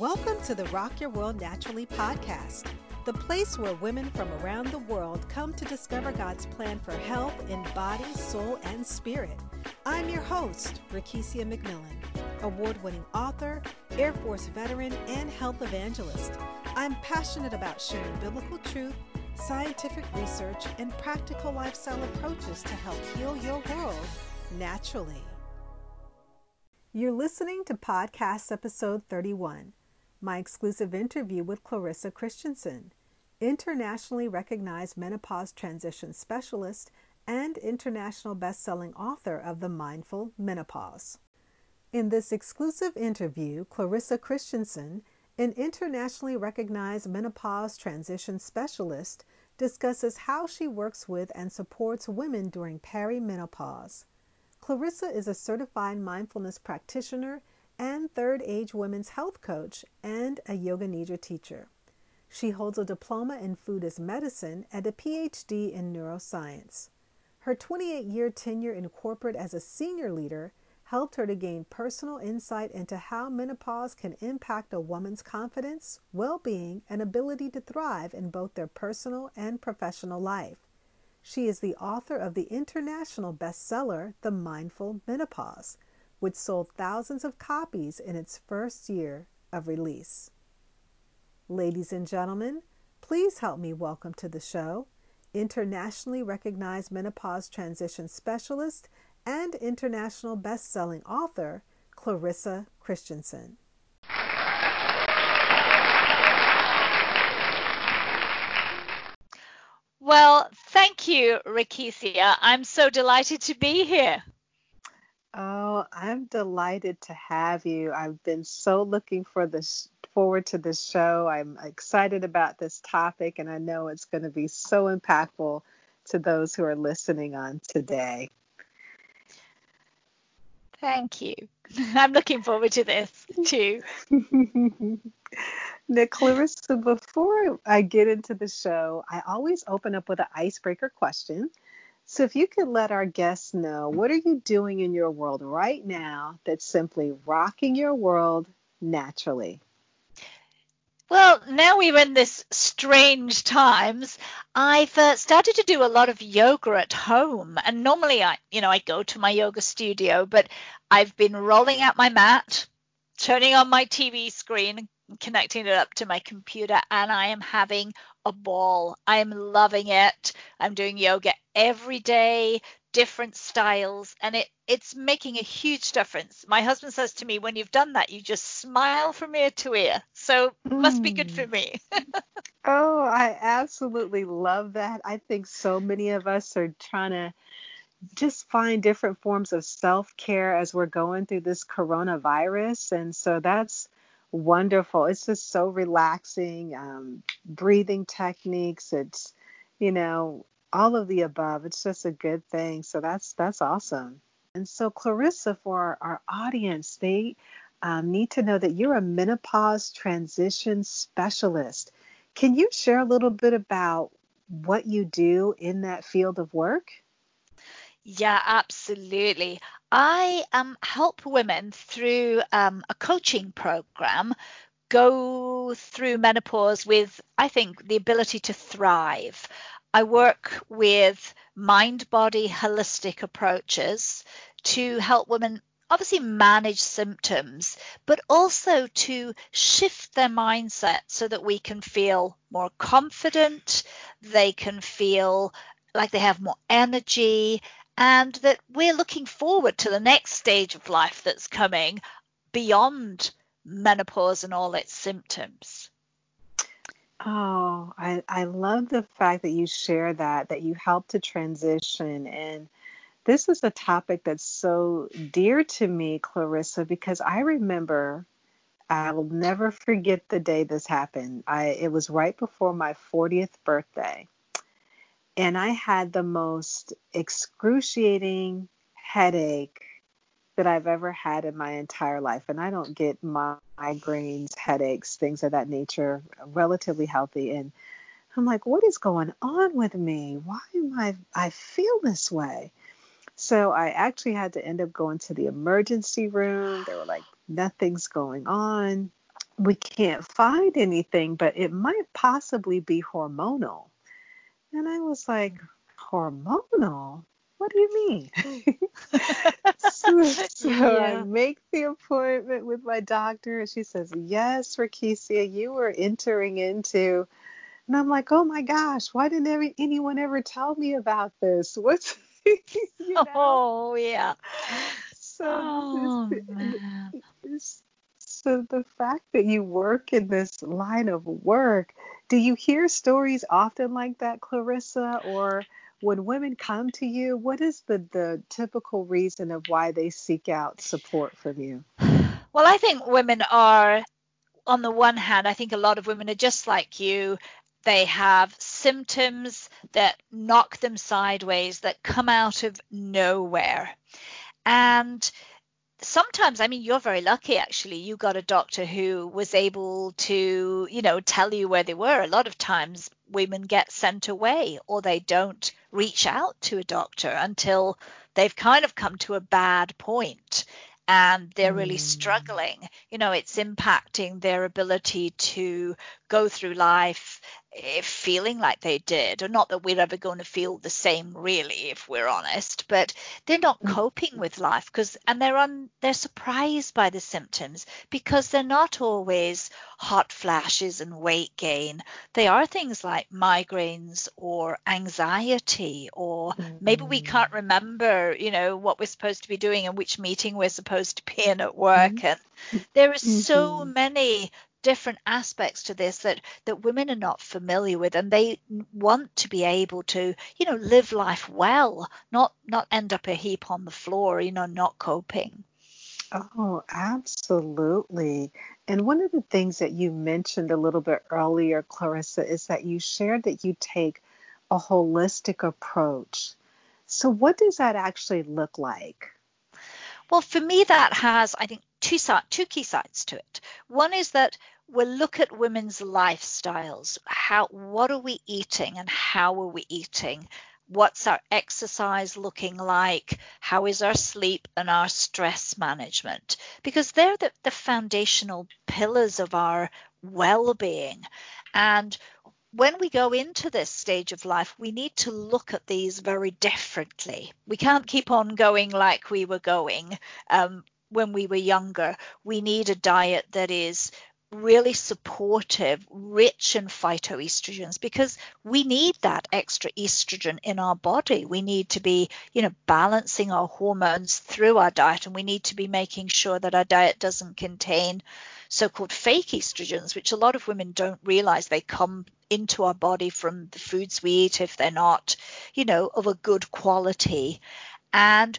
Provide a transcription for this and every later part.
Welcome to the Rock Your World Naturally podcast, the place where women from around the world come to discover God's plan for health in body, soul, and spirit. I'm your host, Rakesia McMillan, award winning author, Air Force veteran, and health evangelist. I'm passionate about sharing biblical truth, scientific research, and practical lifestyle approaches to help heal your world naturally. You're listening to podcast episode 31, my exclusive interview with Clarissa Kristjansson, internationally recognized menopause transition specialist and international best-selling author of The Mindful Menopause. In this exclusive interview, Clarissa Kristjansson, an internationally recognized menopause transition specialist, discusses how she works with and supports women during perimenopause. Clarissa is a certified mindfulness practitioner and third age women's health coach and a yoga nidra teacher. She holds a diploma in food as medicine and a PhD in neuroscience. Her 28 year tenure in corporate as a senior leader helped her to gain personal insight into how menopause can impact a woman's confidence, well being, and ability to thrive in both their personal and professional life. She is the author of the international bestseller, The Mindful Menopause, which sold thousands of copies in its first year of release. Ladies and gentlemen, please help me welcome to the show internationally recognized menopause transition specialist and international best-selling author Clarissa Kristjansson. Well, thank you, Rakesia. I'm so delighted to be here. Oh, I'm delighted to have you. I've been so looking for this forward to this show. I'm excited about this topic and I know it's going to be so impactful to those who are listening on today. Thank you. I'm looking forward to this too. now, Clarissa, before I get into the show, I always open up with an icebreaker question. So, if you could let our guests know, what are you doing in your world right now that's simply rocking your world naturally? Well, now we're in this strange times. I've uh, started to do a lot of yoga at home, and normally I, you know, I go to my yoga studio, but I've been rolling out my mat, turning on my TV screen, connecting it up to my computer, and I am having a ball. I am loving it. I'm doing yoga every day, different styles, and it it's making a huge difference. My husband says to me, when you've done that, you just smile from ear to ear. So mm. must be good for hmm. me. oh, I absolutely love that. I think so many of us are trying to just find different forms of self care as we're going through this coronavirus. And so that's wonderful. It's just so relaxing. Um, breathing techniques. It's, you know, all of the above. It's just a good thing. So that's that's awesome. And so Clarissa, for our, our audience, they um, need to know that you're a menopause transition specialist. Can you share a little bit about what you do in that field of work? Yeah, absolutely. I um, help women through um, a coaching program go through menopause with, I think, the ability to thrive. I work with mind body holistic approaches to help women obviously manage symptoms, but also to shift their mindset so that we can feel more confident, they can feel like they have more energy, and that we're looking forward to the next stage of life that's coming beyond menopause and all its symptoms. Oh, I, I love the fact that you share that, that you help to transition. And this is a topic that's so dear to me, Clarissa, because I remember I will never forget the day this happened. I it was right before my 40th birthday. And I had the most excruciating headache that I've ever had in my entire life. And I don't get migraines, headaches, things of that nature, relatively healthy. And I'm like, what is going on with me? Why am I, I feel this way? So I actually had to end up going to the emergency room. They were like, nothing's going on. we can't find anything, but it might possibly be hormonal. And I was like, hormonal? What do you mean? so, so yeah. I make the appointment with my doctor, and she says, Yes, Rakesia, you were entering into. And I'm like, Oh my gosh, why didn't every, anyone ever tell me about this? What's. you know? Oh, yeah. So, oh, this, so the fact that you work in this line of work, do you hear stories often like that, Clarissa? Or when women come to you, what is the, the typical reason of why they seek out support from you? Well, I think women are, on the one hand, I think a lot of women are just like you. They have symptoms that knock them sideways, that come out of nowhere. And sometimes i mean you're very lucky actually. You got a doctor who was able to you know tell you where they were. A lot of times women get sent away or they don't reach out to a doctor until they've kind of come to a bad point and they're really mm. struggling. You know it's impacting their ability to go through life feeling like they did, or not that we're ever going to feel the same, really, if we're honest, but they're not mm. coping with life because, and they're on, they're surprised by the symptoms because they're not always hot flashes and weight gain. They are things like migraines or anxiety, or mm-hmm. maybe we mm-hmm. can't remember, you know, what we're supposed to be doing and which meeting we're supposed to be in at work. Mm-hmm. And there are mm-hmm. so many different aspects to this that that women are not familiar with and they want to be able to you know live life well not not end up a heap on the floor you know not coping. Oh absolutely. And one of the things that you mentioned a little bit earlier clarissa is that you shared that you take a holistic approach. So what does that actually look like? Well, for me, that has, I think, two, two key sides to it. One is that we'll look at women's lifestyles. How, what are we eating and how are we eating? What's our exercise looking like? How is our sleep and our stress management? Because they're the, the foundational pillars of our well being. And when we go into this stage of life, we need to look at these very differently. We can't keep on going like we were going um, when we were younger. We need a diet that is really supportive, rich in phytoestrogens because we need that extra estrogen in our body. We need to be, you know, balancing our hormones through our diet and we need to be making sure that our diet doesn't contain so-called fake estrogens, which a lot of women don't realize they come into our body from the foods we eat if they're not, you know, of a good quality. And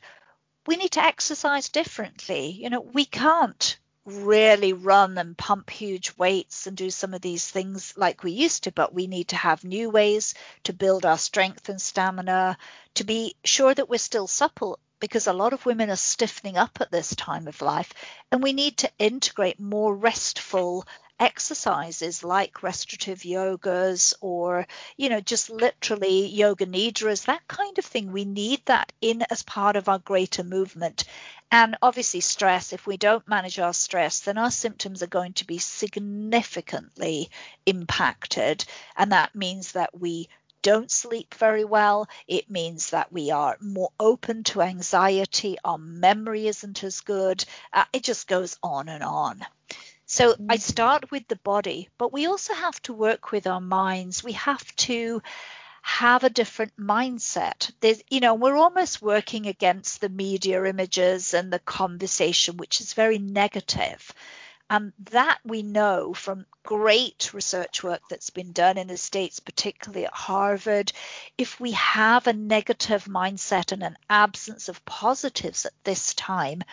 we need to exercise differently. You know, we can't really run and pump huge weights and do some of these things like we used to, but we need to have new ways to build our strength and stamina, to be sure that we're still supple because a lot of women are stiffening up at this time of life, and we need to integrate more restful exercises like restorative yogas or you know just literally yoga nidras that kind of thing we need that in as part of our greater movement and obviously stress if we don't manage our stress then our symptoms are going to be significantly impacted and that means that we don't sleep very well. It means that we are more open to anxiety. Our memory isn't as good. Uh, it just goes on and on. So I mm. start with the body, but we also have to work with our minds. We have to have a different mindset. There's, you know, we're almost working against the media images and the conversation, which is very negative. And that we know from great research work that's been done in the States, particularly at Harvard. If we have a negative mindset and an absence of positives at this time,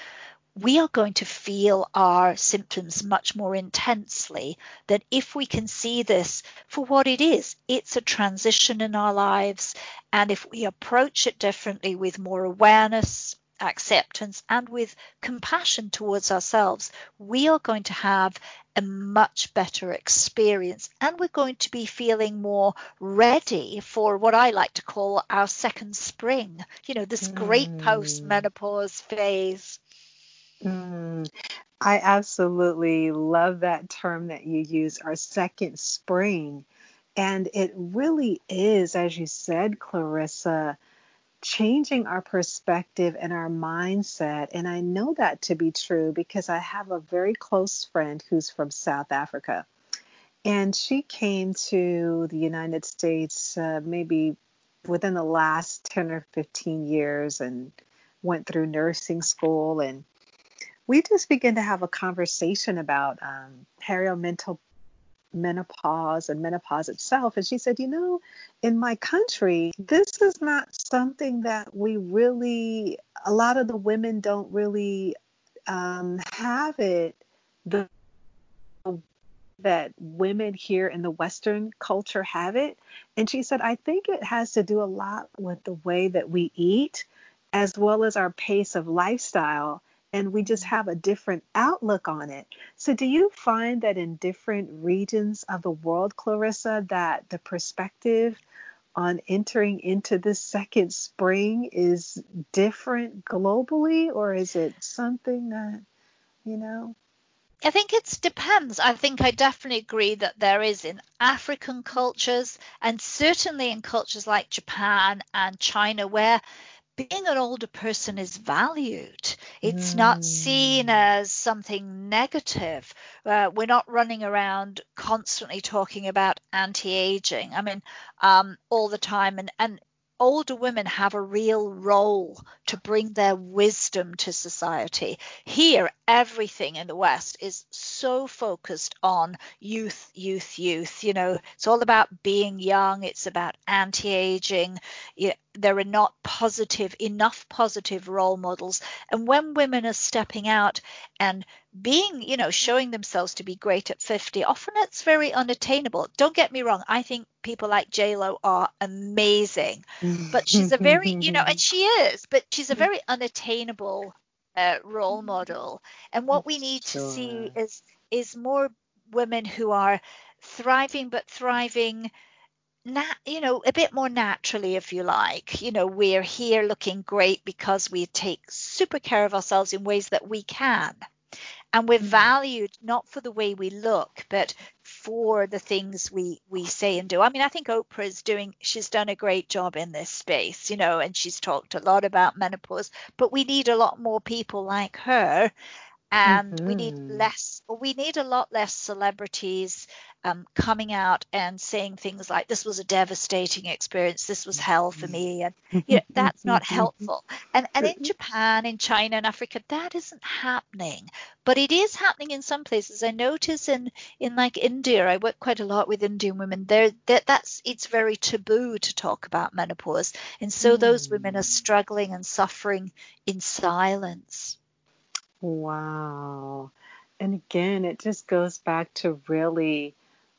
we are going to feel our symptoms much more intensely than if we can see this for what it is. It's a transition in our lives. And if we approach it differently with more awareness, acceptance and with compassion towards ourselves, we are going to have a much better experience and we're going to be feeling more ready for what I like to call our second spring, you know, this great mm. post menopause phase. Mm. I absolutely love that term that you use, our second spring. And it really is, as you said, Clarissa, changing our perspective and our mindset. And I know that to be true because I have a very close friend who's from South Africa. And she came to the United States uh, maybe within the last 10 or 15 years and went through nursing school. And we just began to have a conversation about um, periomental menopause and menopause itself. And she said, You know, in my country, this is not something that we really, a lot of the women don't really um, have it the that women here in the Western culture have it. And she said, I think it has to do a lot with the way that we eat as well as our pace of lifestyle and we just have a different outlook on it. So, do you find that in different regions of the world, Clarissa, that the perspective on entering into this second spring is different globally, or is it something that, you know? I think it depends. I think I definitely agree that there is in African cultures and certainly in cultures like Japan and China where being an older person is valued. It's mm. not seen mm. as something negative. Uh, we're not running around constantly talking about anti-aging. I mean, um, all the time, and and older women have a real role to bring their wisdom to society. Here, everything in the West is so focused on youth, youth, youth. You know, it's all about being young, it's about anti aging. There are not positive, enough positive role models. And when women are stepping out and being, you know, showing themselves to be great at 50, often it's very unattainable. Don't get me wrong, I think people like JLo are amazing, but she's a very, you know, and she is, but she's a very unattainable uh, role model. And what we need to see is is more women who are thriving, but thriving. Nat, you know, a bit more naturally, if you like. You know, we're here looking great because we take super care of ourselves in ways that we can and we're valued not for the way we look but for the things we we say and do. I mean i think oprah is doing she's done a great job in this space you know and she's talked a lot about menopause but we need a lot more people like her and mm-hmm. we need mm-hmm. less we need a lot less celebrities um, coming out and saying things like this was a devastating experience. This was hell for me. And you know, that's not helpful. And and in japan in china and africa that isn't happening. But it is happening in some places. I notice in in like india i work quite a lot with indian women. There that that's it's very taboo to talk about menopause. And so those women are mm. struggling and suffering in silence wow and again it just goes back to really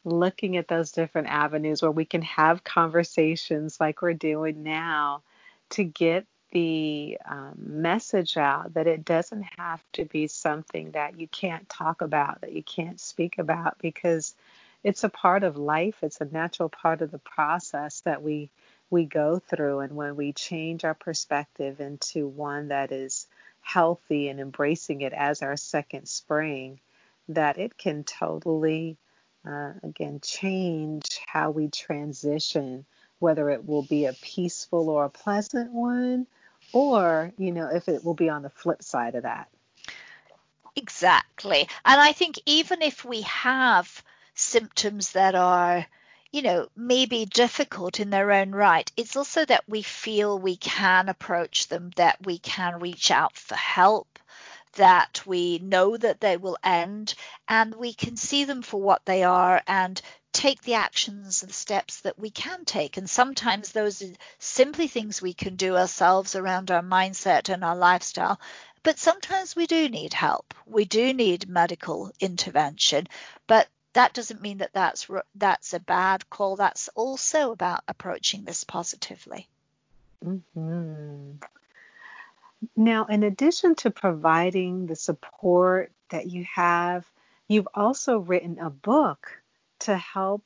looking at those different avenues where we can have conversations like we're doing now to get the um, message out that it doesn't have to be something that you can't talk about, that you can't speak about, because it's a part of life. It's a natural part of the process that we we go through. And when we change our perspective into one that is healthy and embracing it as our second spring, that it can totally uh, again, change how we transition, whether it will be a peaceful or a pleasant one, or, you know, if it will be on the flip side of that. Exactly. And I think even if we have symptoms that are, you know, maybe difficult in their own right, it's also that we feel we can approach them, that we can reach out for help, that we know that they will end and we can see them for what they are and take the actions and steps that we can take. And sometimes those are simply things we can do ourselves around our mindset and our lifestyle. But sometimes we do need help. We do need medical intervention. But that doesn't mean that that's that's a bad call. That's also about approaching this positively. Mm-hmm. Now, in addition to providing the support that you have, you've also written a book to help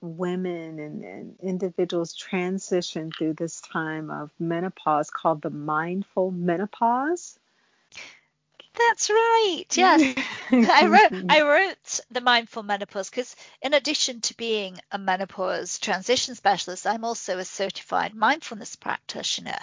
women and, and, individuals transition through this time of menopause called the Mindful Menopause. That's right. Yes. I wrote I wrote the mindful menopause because in addition to being a menopause transition specialist, I'm also a certified mindfulness practitioner.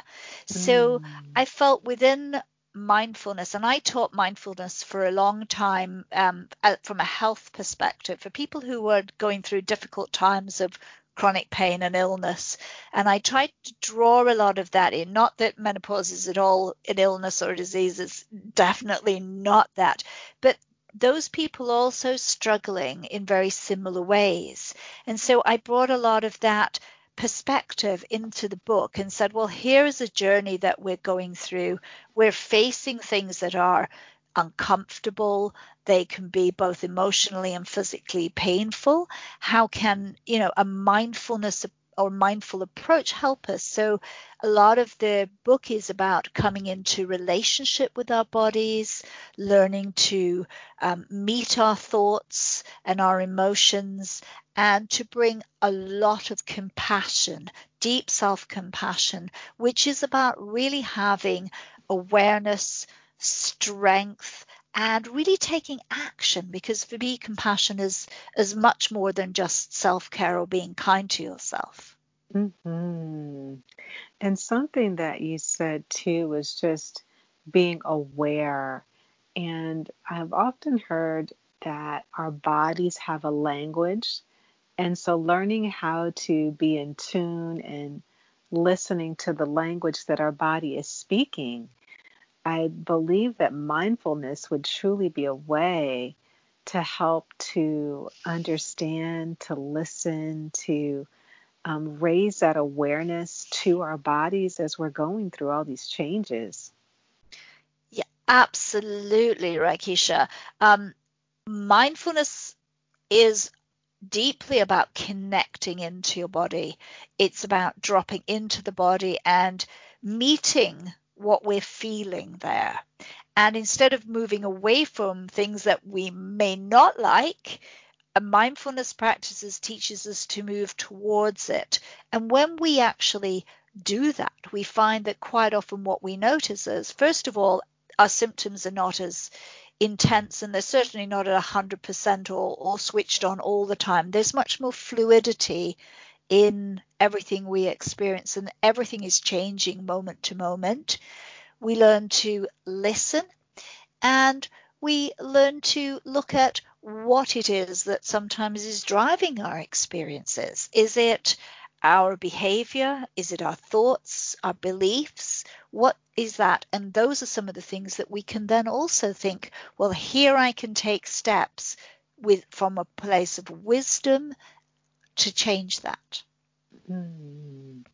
So mm. I felt within mindfulness, and I taught mindfulness for a long time um, from a health perspective for people who were going through difficult times of chronic pain and illness. And I tried to draw a lot of that in. Not that menopause is at all an illness or a disease, it's definitely not that. But those people also struggling in very similar ways. And so I brought a lot of that perspective into the book and said, well, here is a journey that we're going through. We're facing things that are uncomfortable. They can be both emotionally and physically painful. How can, you know, a mindfulness or mindful approach help us? So a lot of the book is about coming into relationship with our bodies, learning to um, meet our thoughts and our emotions, and to bring a lot of compassion, deep self compassion, which is about really having awareness, strength, and really taking action because for me compassion is is much more than just self-care or being kind to yourself. Mm-hmm. and something that you said too was just being aware. And i've often heard that our bodies have a language. And so learning how to be in tune and listening to the language that our body is speaking I believe that mindfulness would truly be a way to help to understand, to listen, to um, raise that awareness to our bodies as we're going through all these changes. Yeah, absolutely, Rakesia. Um, mindfulness is deeply about connecting into your body. It's about dropping into the body and meeting what we're feeling there. And instead of moving away from things that we may not like, a mindfulness practices teaches us to move towards it. And when we actually do that, we find that quite often what we notice is, first of all, our symptoms are not as intense and they're certainly not at 100% or, or switched on all the time. There's much more fluidity in everything we experience, and everything is changing moment to moment. We learn to listen and we learn to look at what it is that sometimes is driving our experiences. Is it our behavior? Is it our thoughts, our beliefs? What is that? And those are some of the things that we can then also think, well, here I can take steps with from a place of wisdom to change that. Mm.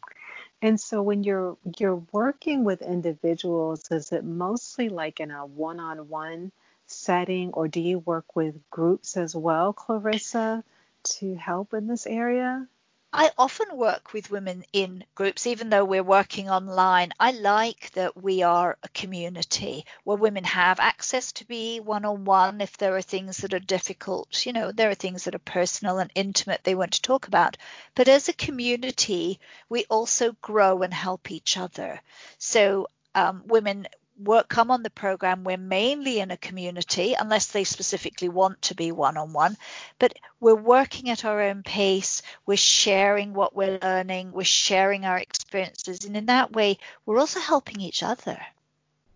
And so when you're you're working with individuals, is it mostly like in a one-on-one setting or do you work with groups as well, Clarissa, to help in this area? I often work with women in groups, even though we're working online. I like that we are a community where women have access to be one on one if there are things that are difficult. You know, there are things that are personal and intimate they want to talk about. But as a community, we also grow and help each other. So um, women work come on the program we're mainly in a community unless they specifically want to be one on one but we're working at our own pace we're sharing what we're learning we're sharing our experiences and in that way we're also helping each other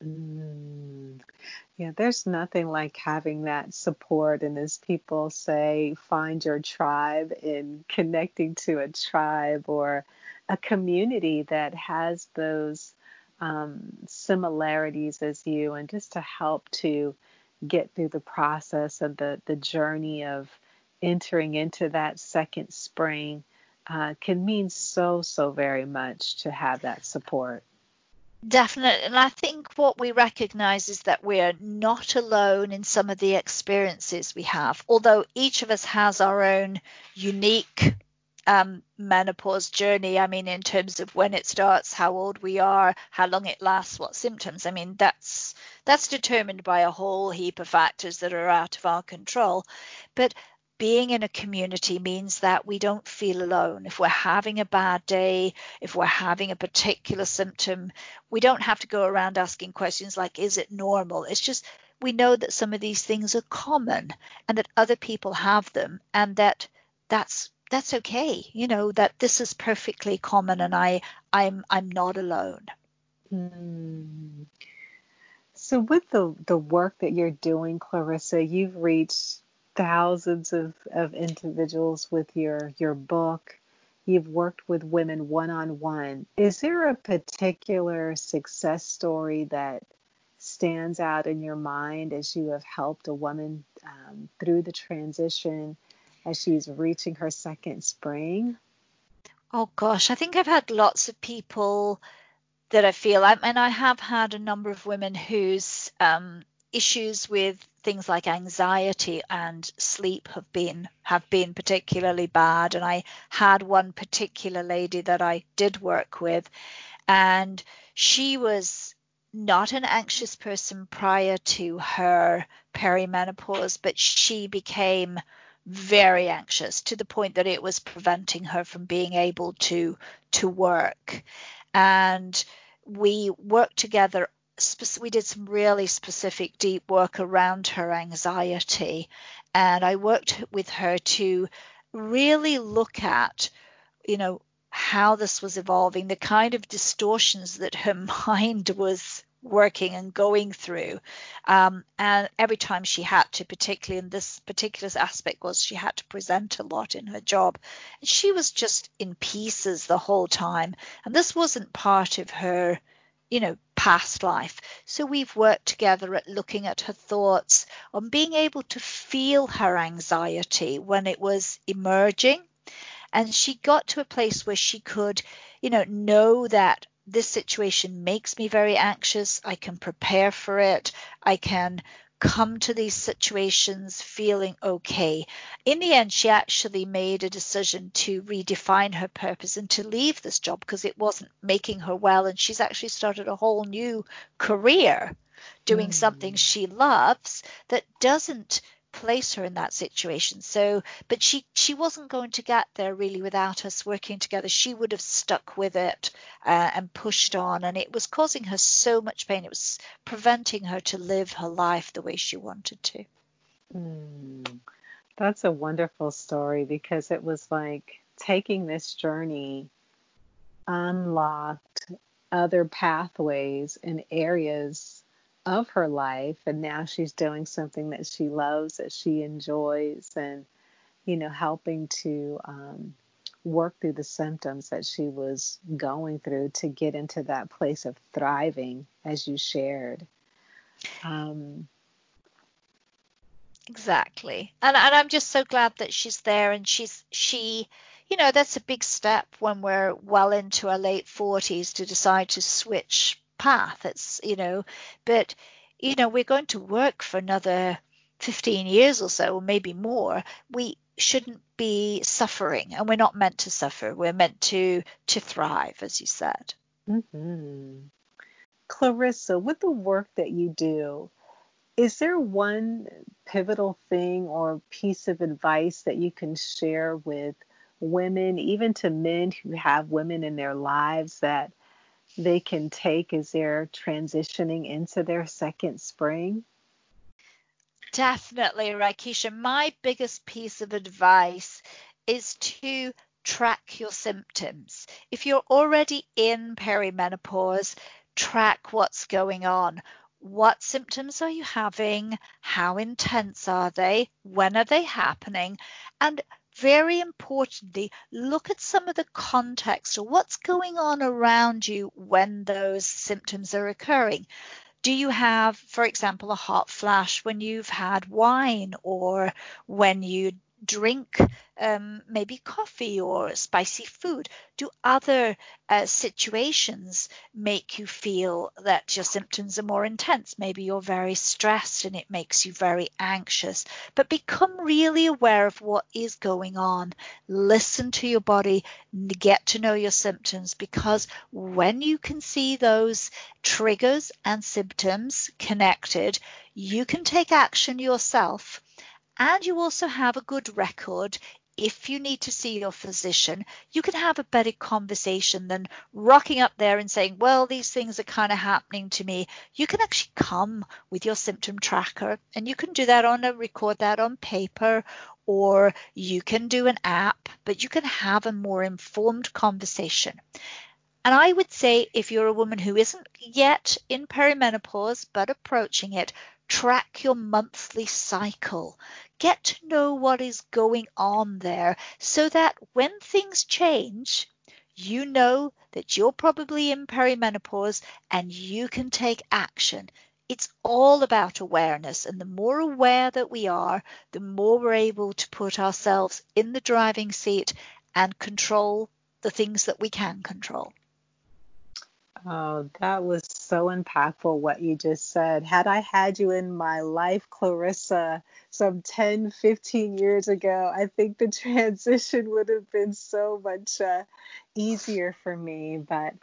mm. yeah there's nothing like having that support and as people say find your tribe in connecting to a tribe or a community that has those um, similarities as you and just to help to get through the process of the, the journey of entering into that second spring uh, can mean so, so very much to have that support. Definitely. And I think what we recognize is that we're not alone in some of the experiences we have, although each of us has our own unique um, menopause journey. I mean, in terms of when it starts, how old we are, how long it lasts, what symptoms. I mean, that's that's determined by a whole heap of factors that are out of our control. But being in a community means that we don't feel alone. If we're having a bad day, if we're having a particular symptom, we don't have to go around asking questions like, is it normal? It's just we know that some of these things are common and that other people have them and that that's that's okay. You know that this is perfectly common and i i'm i'm not alone. Mm. so with the the work that you're doing clarissa you've reached thousands of, of individuals with your your book. You've worked with women one on one is there a particular success story that stands out in your mind as you have helped a woman um, through the transition as she's reaching her second spring? Oh gosh, I think I've had lots of people that I feel, and I have had a number of women whose um, issues with things like anxiety and sleep have been have been particularly bad. And I had one particular lady that I did work with, and she was not an anxious person prior to her perimenopause, but she became very anxious to the point that it was preventing her from being able to to work. And we worked together we did some really specific deep work around her anxiety. And i worked with her to really look at you know how this was evolving the kind of distortions that her mind was working and going through. Um, and every time she had to, particularly in this particular aspect, was she had to present a lot in her job. And she was just in pieces the whole time. And this wasn't part of her, you know, past life. So we've worked together at looking at her thoughts, on being able to feel her anxiety when it was emerging. And she got to a place where she could, you know, know that this situation makes me very anxious. I can prepare for it. I can come to these situations feeling okay. In the end, she actually made a decision to redefine her purpose and to leave this job because it wasn't making her well. And she's actually started a whole new career doing mm. something she loves that doesn't place her in that situation. So, but she she wasn't going to get there really without us working together. She would have stuck with it uh, and pushed on, and it was causing her so much pain. It was preventing her to live her life the way she wanted to. Mm, that's a wonderful story because it was like taking this journey unlocked other pathways and areas of her life and now she's doing something that she loves that she enjoys and you know helping to um, work through the symptoms that she was going through to get into that place of thriving as you shared. Um, exactly. And, and i'm just so glad that she's there and she's she you know that's a big step when we're well into our late 40s to decide to switch path. It's, you know, but, you know, we're going to work for another 15 years or so, or maybe more. We shouldn't be suffering and we're not meant to suffer. We're meant to, to thrive, as you said. Mm-hmm. Clarissa, with the work that you do, is there one pivotal thing or piece of advice that you can share with women, even to men who have women in their lives that they can take as they're transitioning into their second spring? Definitely, Rakesia. My biggest piece of advice is to track your symptoms. If you're already in perimenopause, track what's going on. What symptoms are you having? How intense are they? When are they happening? And very importantly, look at some of the context or what's going on around you when those symptoms are occurring. Do you have, for example, a hot flash when you've had wine or when you drink um, maybe coffee or spicy food? Do other uh, situations make you feel that your symptoms are more intense? Maybe you're very stressed and it makes you very anxious. But become really aware of what is going on. Listen to your body, get to know your symptoms because when you can see those triggers and symptoms connected, you can take action yourself and you also have a good record if you need to see your physician, you can have a better conversation than rocking up there and saying, Well, these things are kind of happening to me. You can actually come with your symptom tracker and you can do that on a record that on paper or you can do an app, but you can have a more informed conversation. And I would say if you're a woman who isn't yet in perimenopause but approaching it, track your monthly cycle. Get to know what is going on there so that when things change, you know that you're probably in perimenopause and you can take action. It's all about awareness, and the more aware that we are, the more we're able to put ourselves in the driving seat and control the things that we can control. Oh, that was so impactful what you just said. Had I had you in my life, Clarissa, some 10, 15 years ago, I think the transition would have been so much uh, easier for me. But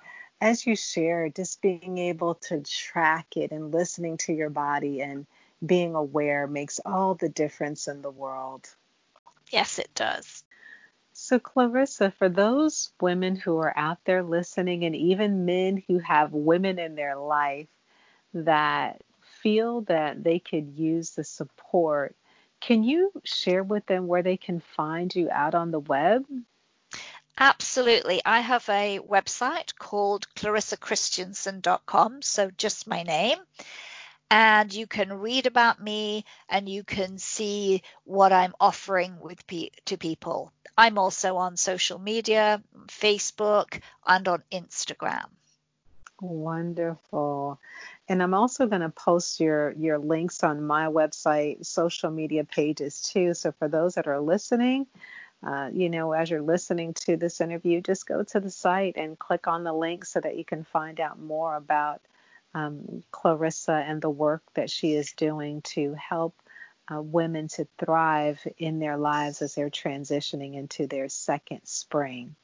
as you shared, just being able to track it and listening to your body and being aware makes all the difference in the world. Yes, it does. So, Clarissa, for those women who are out there listening, and even men who have women in their life that feel that they could use the support, can you share with them where they can find you out on the web? Absolutely. I have a website called clarissakristjansson.com, so just my name and you can read about me and you can see what I'm offering with pe- to people. I'm also on social media, Facebook, and on Instagram. Wonderful. And I'm also going to post your your links on my website, social media pages too. So for those that are listening, uh, you know, as you're listening to this interview, just go to the site and click on the link so that you can find out more about um, Clarissa and the work that she is doing to help uh, women to thrive in their lives as they're transitioning into their second spring.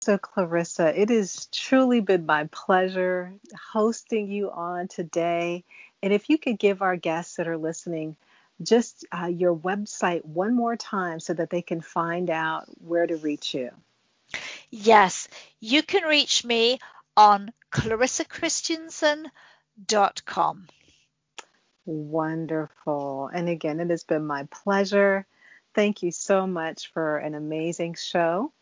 So, Clarissa, it has truly been my pleasure hosting you on today. And if you could give our guests that are listening just uh, your website one more time so that they can find out where to reach you. Yes, you can reach me on clarissakristjansson.com. Wonderful. And again, it has been my pleasure. Thank you so much for an amazing show.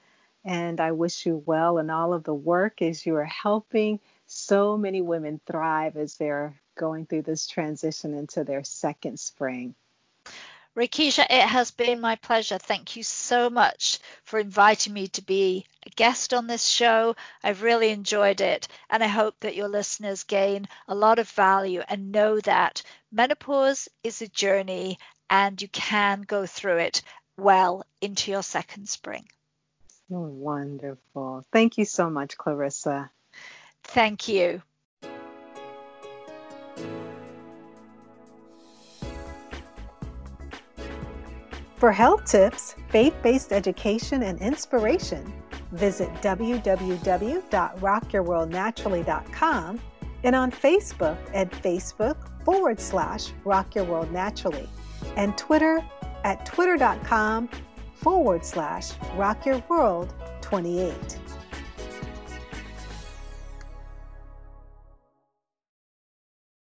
And I wish you well in all of the work as you are helping so many women thrive as they're going through this transition into their second spring. Rakesia, it has been my pleasure. Thank you so much for inviting me to be a guest on this show. I've really enjoyed it, and I hope that your listeners gain a lot of value and know that menopause is a journey and you can go through it well into your second spring. Wonderful. Thank you so much, Clarissa. Thank you. For health tips, faith based education, and inspiration, visit www.rockyourworldnaturally.com and on Facebook at Facebook forward slash Rock Your World Naturally and Twitter at twitter.com forward slash Rock Your World 28.